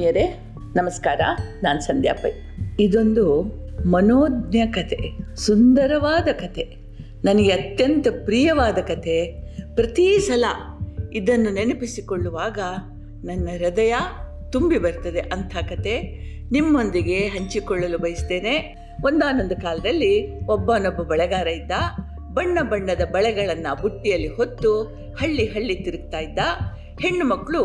ಆತ್ಮೀಯರೇ ನಮಸ್ಕಾರ, ನಾನು ಸಂಧ್ಯಾ ಪೈ. ಇದೊಂದು ಮನೋಜ್ಞ ಕತೆ, ಸುಂದರವಾದ ಕತೆ, ನನಗೆ ಅತ್ಯಂತ ಪ್ರಿಯವಾದ ಕತೆ. ಪ್ರತಿ ಸಲ ಇದನ್ನು ನೆನಪಿಸಿಕೊಳ್ಳುವಾಗ ನನ್ನ ಹೃದಯ ತುಂಬಿ ಬರ್ತದೆ ಅಂಥ ಕತೆ. ನಿಮ್ಮೊಂದಿಗೆ ಹಂಚಿಕೊಳ್ಳಲು ಬಯಸ್ತೇನೆ. ಒಂದಾನೊಂದು ಕಾಲದಲ್ಲಿ ಒಬ್ಬನೊಬ್ಬ ಬಳೆಗಾರ ಇದ್ದ, ಬಣ್ಣ ಬಣ್ಣದ ಬಳೆಗಳನ್ನು ಬುಟ್ಟಿಯಲ್ಲಿ ಹೊತ್ತು ಹಳ್ಳಿ ಹಳ್ಳಿ ತಿರುಗ್ತಾ ಇದ್ದ. ಹೆಣ್ಣು ಮಕ್ಕಳು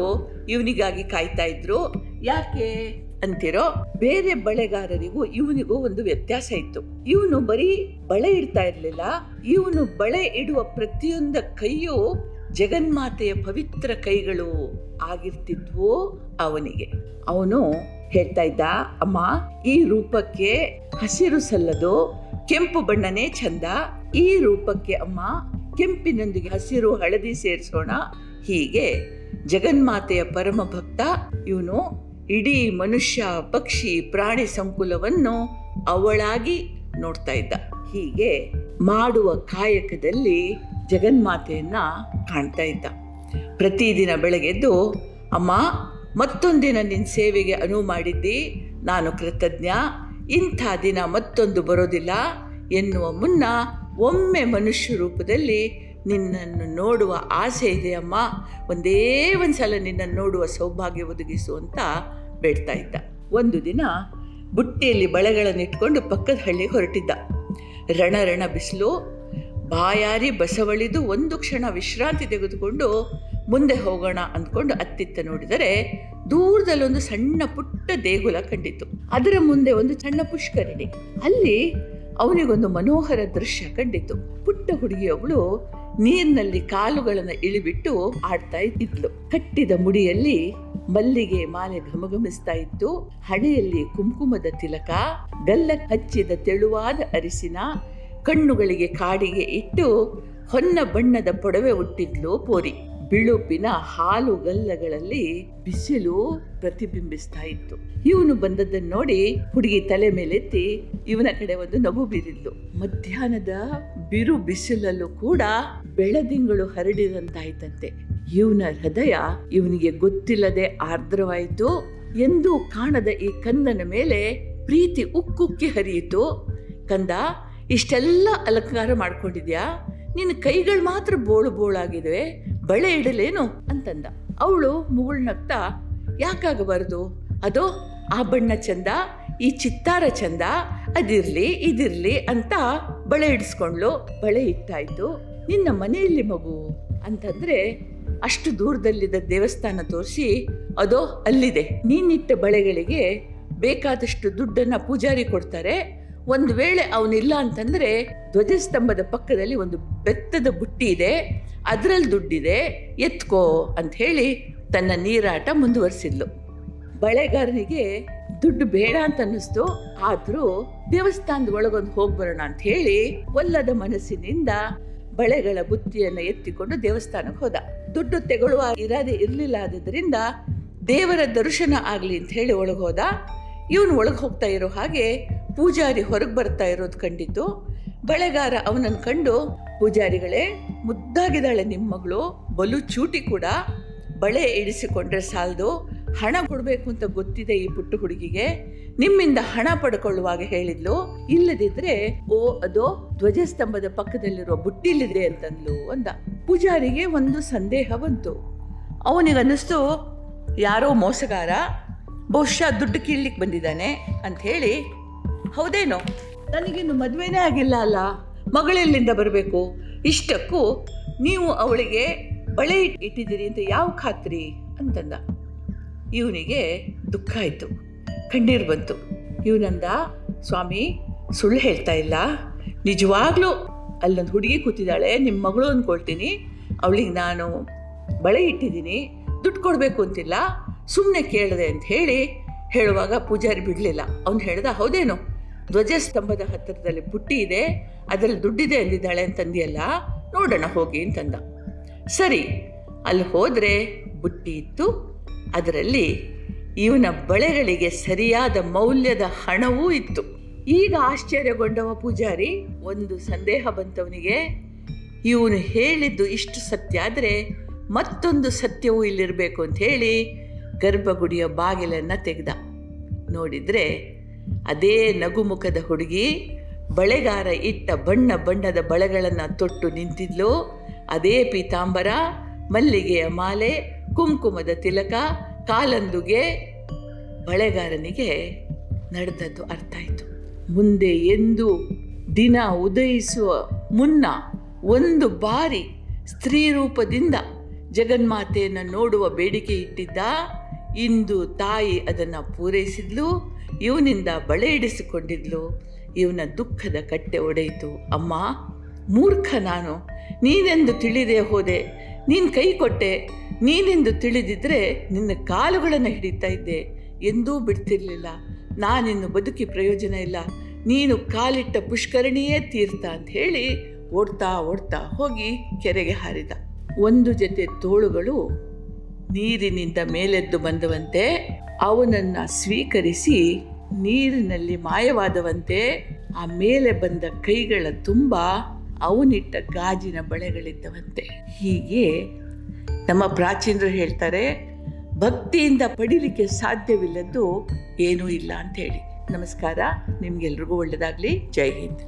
ಇವನಿಗಾಗಿ ಕಾಯ್ತಾ ಇದ್ರು. ಯಾಕೆ? ಅಂತಿರೋ, ಬೇರೆ ಬಳೆಗಾರರಿಗೂ ಇವನಿಗೂ ಒಂದು ವ್ಯತ್ಯಾಸ ಇತ್ತು. ಇವನು ಬರೀ ಬಳೆ ಇಡ್ತಾ ಇರಲಿಲ್ಲ. ಇವನು ಬಳೆ ಇಡುವ ಪ್ರತಿಯೊಂದ ಕೈಯು ಜಗನ್ಮಾತೆಯ ಪವಿತ್ರ ಕೈಗಳು ಆಗಿರ್ತಿದ್ವು ಅವನಿಗೆ. ಅವನು ಹೇಳ್ತಾ ಇದ್ದ, ಅಮ್ಮ, ಈ ರೂಪಕ್ಕೆ ಹಸಿರು ಸಲ್ಲದು, ಕೆಂಪು ಬಣ್ಣನೇ ಚಂದ. ಈ ರೂಪಕ್ಕೆ ಅಮ್ಮ, ಕೆಂಪಿನೊಂದಿಗೆ ಹಸಿರು ಹಳದಿ ಸೇರಿಸೋಣ. ಹೀಗೆ ಜಗನ್ಮಾತೆಯ ಪರಮ ಭಕ್ತ ಇವನು ಇಡೀ ಮನುಷ್ಯ, ಪಕ್ಷಿ, ಪ್ರಾಣಿ ಸಂಕುಲವನ್ನು ಅವಳಾಗಿ ನೋಡ್ತಾ ಇದ್ದ. ಹೀಗೆ ಮಾಡುವ ಕಾಯಕದಲ್ಲಿ ಜಗನ್ಮಾತೆಯನ್ನ ಕಾಣ್ತಾ ಇದ್ದ. ಪ್ರತಿದಿನ ಬೆಳಗ್ಗೆದ್ದು ಅಮ್ಮ, ಮತ್ತೊಂದಿನ ನಿನ್ನ ಸೇವೆಗೆ ಅನುವು ಮಾಡಿದ್ದಿ? ನಾನು ಕೃತಜ್ಞ. ಇಂಥ ದಿನ ಮತ್ತೊಂದು ಬರೋದಿಲ್ಲ ಎನ್ನುವ ಮುನ್ನ ಒಮ್ಮೆ ಮನುಷ್ಯ ರೂಪದಲ್ಲಿ ನಿನ್ನನ್ನು ನೋಡುವ ಆಸೆ ಇದೆ ಅಮ್ಮ. ಒಂದೇ ಒಂದು ಸಲ ನಿನ್ನನ್ನು ನೋಡುವ ಸೌಭಾಗ್ಯ ಒದಗಿಸು ಅಂತ ಬೇಡ್ತಾ ಇದ್ದ. ಒಂದು ದಿನ ಬುಟ್ಟಿಯಲ್ಲಿ ಬಳೆಗಳನ್ನು ಇಟ್ಕೊಂಡು ಪಕ್ಕದ ಹಳ್ಳಿಗೆ ಹೊರಟಿದ್ದ. ರಣರಣ ರಣ ಬಿಸಿಲು, ಬಾಯಾರಿ ಬಸವಳಿದು ಒಂದು ಕ್ಷಣ ವಿಶ್ರಾಂತಿ ತೆಗೆದುಕೊಂಡು ಮುಂದೆ ಹೋಗೋಣ ಅಂದ್ಕೊಂಡು ಅತ್ತಿತ್ತ ನೋಡಿದರೆ ದೂರದಲ್ಲೊಂದು ಸಣ್ಣ ಪುಟ್ಟ ದೇಗುಲ ಕಂಡಿತು ಅದರ ಮುಂದೆ ಒಂದು ಸಣ್ಣ ಪುಷ್ಕರಣಿ. ಅಲ್ಲಿ ಅವನಿಗೊಂದು ಮನೋಹರ ದೃಶ್ಯ ಕಂಡಿತು. ಪುಟ್ಟ ಹುಡುಗಿಯೊಬ್ಬಳು ನೀರಿನಲ್ಲಿ ಕಾಲುಗಳನ್ನು ಇಳಿಬಿಟ್ಟು ಆಡ್ತಾ ಇದ್ಲು. ಕಟ್ಟಿದ ಮುಡಿಯಲ್ಲಿ ಮಲ್ಲಿಗೆ ಮಾಲೆ ಘಮಘಮಿಸ್ತಾ ಇತ್ತು. ಹಣೆಯಲ್ಲಿ ಕುಂಕುಮದ ತಿಲಕ, ಗಲ್ಲ ಹಚ್ಚಿದ ತೆಳುವಾದ ಅರಿಸಿನ ಕಣ್ಣುಗಳಿಗೆ ಕಾಡಿಗೆ ಇಟ್ಟು ಹೊನ್ನ ಬಣ್ಣದ ಪೊಡವೆ ಉಟ್ಟಿದ್ಲು ಪೋರಿ. ಬಿಳುಪಿನ ಹಾಲುಗಲ್ಲಗಳಲ್ಲಿ ಬಿಸಿಲು ಪ್ರತಿಬಿಂಬಿಸ್ತಾ ಇತ್ತು. ಇವನು ಬಂದದ್ದನ್ನು ನೋಡಿ ಹುಡುಗಿ ತಲೆ ಮೇಲೆತ್ತಿ ಇವನ ಕಡೆ ಒಂದು ನಗು ಬೀರಿದ್ಲು. ಮಧ್ಯಾಹ್ನದ ಬಿರು ಬಿಸಿಲಲ್ಲೂ ಕೂಡ ಬೆಳದಿಂಗಳು ಹರಡಿದಂತಾಯ್ತಂತೆ. ಇವನ ಹೃದಯ ಇವನಿಗೆ ಗೊತ್ತಿಲ್ಲದೆ ಆರ್ದ್ರವಾಯಿತು. ಎಂದೂ ಕಾಣದ ಈ ಕಂದನ ಮೇಲೆ ಪ್ರೀತಿ ಉಕ್ಕುಕ್ಕಿ ಹರಿಯಿತು. ಕಂದ, ಇಷ್ಟೆಲ್ಲ ಅಲಂಕಾರ ಮಾಡ್ಕೊಂಡಿದ್ಯಾ? ನಿನ್ನ ಕೈಗಳು ಮಾತ್ರ ಬೋಳು ಬೋಳಾಗಿವೆ. ಬಳೆ ಇಡಲೇನು? ಅಂತಂದ. ಅವಳು ಮುಗುಳ್ನಗ್ತಾ ಯಾಕಾಗಬಾರದು? ಅದು, ಆ ಬಣ್ಣ ಚಂದ, ಈ ಚಿತ್ತಾರ ಚಂದ, ಅದಿರ್ಲಿ, ಇದಿರ್ಲಿ ಅಂತ ಬಳೆ ಇಡಿಸ್ಕೊಂಡ್ಲು. ಬಳೆ ಇಟ್ಟಾಯ್ತು. ನಿನ್ನ ಮನೆಯಲ್ಲಿ ಮಗು? ಅಂತಂದ್ರೆ, ಅಷ್ಟು ದೂರದಲ್ಲಿದ್ದ ದೇವಸ್ಥಾನ ತೋರಿಸಿ, ಅದೋ ಅಲ್ಲಿದೆ. ನೀನಿಟ್ಟ ಬಳೆಗಳಿಗೆ ಬೇಕಾದಷ್ಟು ದುಡ್ಡನ್ನ ಪೂಜಾರಿ ಕೊಡ್ತಾರೆ. ಒಂದು ವೇಳೆ ಅವನಿಲ್ಲ ಅಂತಂದರೆ ಧ್ವಜಸ್ತಂಭದ ಪಕ್ಕದಲ್ಲಿ ಒಂದು ಬೆತ್ತದ ಬುಟ್ಟಿ ಇದೆ ಅದರಲ್ಲಿ ದುಡ್ಡಿದೆ, ಎತ್ಕೋ ಅಂತ ಹೇಳಿ ತನ್ನ ನೀರಾಟ ಮುಂದುವರಿಸಿದ್ಲು. ಬಳೆಗಾರನಿಗೆ ದುಡ್ಡು ಬೇಡ ಅಂತ ಅನ್ನಿಸ್ತು, ಆದರೂ ದೇವಸ್ಥಾನದ ಒಳಗೊಂದು ಹೋಗಿ ಬರೋಣ ಅಂತ ಹೇಳಿ ಒಲ್ಲದ ಮನಸ್ಸಿನಿಂದ ಬಳೆಗಳ ಬುತ್ತಿಯನ್ನು ಎತ್ತಿಕೊಂಡು ದೇವಸ್ಥಾನಕ್ಕೆ ಹೋದ. ದುಡ್ಡು ತೆಗೊಳ್ಳುವ ಇರಾದೆ ಇರಲಿಲ್ಲ ಆದ್ದರಿಂದ ದೇವರ ದರ್ಶನ ಆಗಲಿ ಅಂತ ಹೇಳಿ ಒಳಗೆ ಹೋದ. ಇವನು ಒಳಗೆ ಹೋಗ್ತಾ ಇರೋ ಹಾಗೆ ಪೂಜಾರಿ ಹೊರಗೆ ಬರ್ತಾ ಇರೋದು ಕಂಡಿತು ಬಳೆಗಾರ ಅವನನ್ನು ಕಂಡು, ಪೂಜಾರಿಗಳೇ, ಮುದ್ದಾಗಿದ್ದಾಳೆ ನಿಮ್ಮ ಮಗಳು, ಬಲು ಚೂಟಿ ಕೂಡ. ಬಳೆ ಇಡಿಸಿಕೊಂಡ್ರೆ ಸಾಲದು. ಹಣ ಕೊಡಬೇಕು ಅಂತ ಗೊತ್ತಿದೆ ಈ ಪುಟ್ಟ ಹುಡುಗಿಗೆ. ನಿಮ್ಮಿಂದ ಹಣ ಪಡ್ಕೊಳ್ಳುವಾಗ ಹೇಳಿದ್ಲು. ಇಲ್ಲದಿದ್ರೆ, ಓ, ಅದೋ, ಧ್ವಜಸ್ತಂಭದ ಪಕ್ಕದಲ್ಲಿರೋ ಬುಟ್ಟಿಲಿದೆ ಅಂತಂದ್ಲು ಅಂದ. ಪೂಜಾರಿಗೆ ಒಂದು ಸಂದೇಹ ಬಂತು. ಅವನಿಗನ್ನಿಸ್ತು, ಯಾರೋ ಮೋಸಗಾರ, ಬಹುಶಃ ದುಡ್ಡು ಕೀಳ್ಲಿಕ್ಕೆ ಬಂದಿದ್ದಾನೆ ಅಂತ ಹೇಳಿ ಹೌದೇನೋ? ನನಗಿನ್ನು ಮದುವೆನೇ ಆಗಿಲ್ಲ ಅಲ್ಲ? ಮಗಳೆಲ್ಲಿಂದ ಬರಬೇಕು. ಇಷ್ಟಕ್ಕೂ ನೀವು ಅವಳಿಗೆ ಬಳೆ ಇಟ್- ಇಟ್ಟಿದ್ದೀರಿ ಅಂತ ಯಾವ ಖಾತ್ರಿ? ಅಂತಂದ. ಇವನಿಗೆ ದುಃಖ ಆಯಿತು. ಕಣ್ಣೀರು ಬಂತು. ಇವನಂದ, ಸ್ವಾಮಿ, ಸುಳ್ಳು ಹೇಳ್ತಾ ಇಲ್ಲ. ನಿಜವಾಗ್ಲೂ ಅಲ್ಲೊಂದು ಹುಡುಗಿ ಕೂತಿದ್ದಾಳೆ ನಿಮ್ಮ ಮಗಳು ಅಂದ್ಕೊಳ್ತೀನಿ ಅವಳಿಗೆ ನಾನು ಬಳೆ ಇಟ್ಟಿದ್ದೀನಿ. ದುಡ್ಡು ಕೊಡಬೇಕು ಅಂತಿಲ್ಲ. ಸುಮ್ಮನೆ ಕೇಳಿದೆ ಅಂತ ಹೇಳಿ ಹೇಳುವಾಗ ಪೂಜಾರಿ ಬಿಡಲಿಲ್ಲ. ಅವನು ಹೇಳ್ದ, ಹೌದೇನು? ಧ್ವಜಸ್ತಂಭದ ಹತ್ತಿರದಲ್ಲಿ ಪುಟ್ಟಿ ಇದೆ, ಅದರಲ್ಲಿ ದುಡ್ಡಿದೆ ಅಂದಿದ್ದಾಳೆ ಅಂತಂದಿಯಲ್ಲ ನೋಡೋಣ ಹೋಗಿ ಅಂತಂದ. ಸರಿ, ಅಲ್ಲಿ ಹೋದರೆ ಬುಟ್ಟಿ ಇತ್ತು, ಅದರಲ್ಲಿ ಇವನ ಬಳೆಗಳಿಗೆ ಸರಿಯಾದ ಮೌಲ್ಯದ ಹಣವೂ ಇತ್ತು. ಈಗ ಆಶ್ಚರ್ಯಗೊಂಡವ ಪೂಜಾರಿ, ಒಂದು ಸಂದೇಹ ಬಂತವನಿಗೆ, ಇವನು ಹೇಳಿದ್ದು ಇಷ್ಟು ಸತ್ಯ ಆದರೆ ಮತ್ತೊಂದು ಸತ್ಯವೂ ಇಲ್ಲಿರಬೇಕು ಅಂತ ಹೇಳಿ ಗರ್ಭಗುಡಿಯ ಬಾಗಿಲನ್ನು ತೆಗೆದ. ನೋಡಿದರೆ ಅದೇ ನಗುಮುಖದ ಹುಡುಗಿ ಬಳೆಗಾರ ಇಟ್ಟ ಬಣ್ಣ ಬಣ್ಣದ ಬಳೆಗಳನ್ನು ತೊಟ್ಟು ನಿಂತಿದ್ಲು. ಅದೇ ಪೀತಾಂಬರ, ಮಲ್ಲಿಗೆಯ ಮಾಲೆ, ಕುಂಕುಮದ ತಿಲಕ, ಕಾಲಂದುಗೆ ಬಳೆಗಾರನಿಗೆ ನಡೆದದ್ದು ಅರ್ಥ ಆಯಿತು. ಮುಂದೆ ಎಂದು ದಿನ ಉದಯಿಸುವ ಮುನ್ನ ಒಂದು ಬಾರಿ ಸ್ತ್ರೀ ರೂಪದಿಂದ ಜಗನ್ಮಾತೆಯನ್ನು ನೋಡುವ ಬೇಡಿಕೆ ಇಟ್ಟಿದ್ದ. ಇಂದು ತಾಯಿ ಅದನ್ನು ಪೂರೈಸಿದ್ಲು. ಇವನಿಂದ ಬಳೆ ಇಡಿಸಿಕೊಂಡಿದ್ಲು ಇವನ ದುಃಖದ ಕಟ್ಟೆ ಒಡೆಯಿತು. ಅಮ್ಮ, ಮೂರ್ಖ ನಾನು. ನೀನೆಂದು ತಿಳಿದೇ ಹೋದೆ. ನೀನು ಕೈ ಕೊಟ್ಟೆ. ನೀನೆಂದು ತಿಳಿದಿದ್ರೆ ನಿನ್ನ ಕಾಲುಗಳನ್ನು ಹಿಡಿತಾ ಇದ್ದೆ. ಎಂದೂ ಬಿಡ್ತಿರ್ಲಿಲ್ಲ. ನಾನಿನ್ನು ಬದುಕಿ ಪ್ರಯೋಜನ ಇಲ್ಲ. ನೀನು ಕಾಲಿಟ್ಟ ಪುಷ್ಕರಣಿಯೇ ತೀರ್ಥ ಅಂತ ಹೇಳಿ ಓಡ್ತಾ ಓಡ್ತಾ ಹೋಗಿ ಕೆರೆಗೆ ಹಾರಿದ. ಒಂದು ಜೊತೆ ತೋಳುಗಳು ನೀರಿನಿಂದ ಮೇಲೆದ್ದು ಬಂದವಂತೆ ಅವನನ್ನು ಸ್ವೀಕರಿಸಿ ನೀರಿನಲ್ಲಿ ಮಾಯವಾದವಂತೆ ಆ ಮೇಲೆ ಬಂದ ಕೈಗಳ ತುಂಬ ಅವನಿಟ್ಟ ಗಾಜಿನ ಬಳೆಗಳಿದ್ದವಂತೆ. ಹೀಗೆ ನಮ್ಮ ಪ್ರಾಚೀನರು ಹೇಳ್ತಾರೆ, ಭಕ್ತಿಯಿಂದ ಪಡೀಲಿಕ್ಕೆ ಸಾಧ್ಯವಿಲ್ಲದ್ದು ಏನೂ ಇಲ್ಲ ಅಂತ ಹೇಳಿ ನಮಸ್ಕಾರ, ನಿಮಗೆಲ್ರಿಗೂ ಒಳ್ಳೆಯದಾಗಲಿ ಜೈ ಹಿಂದ್.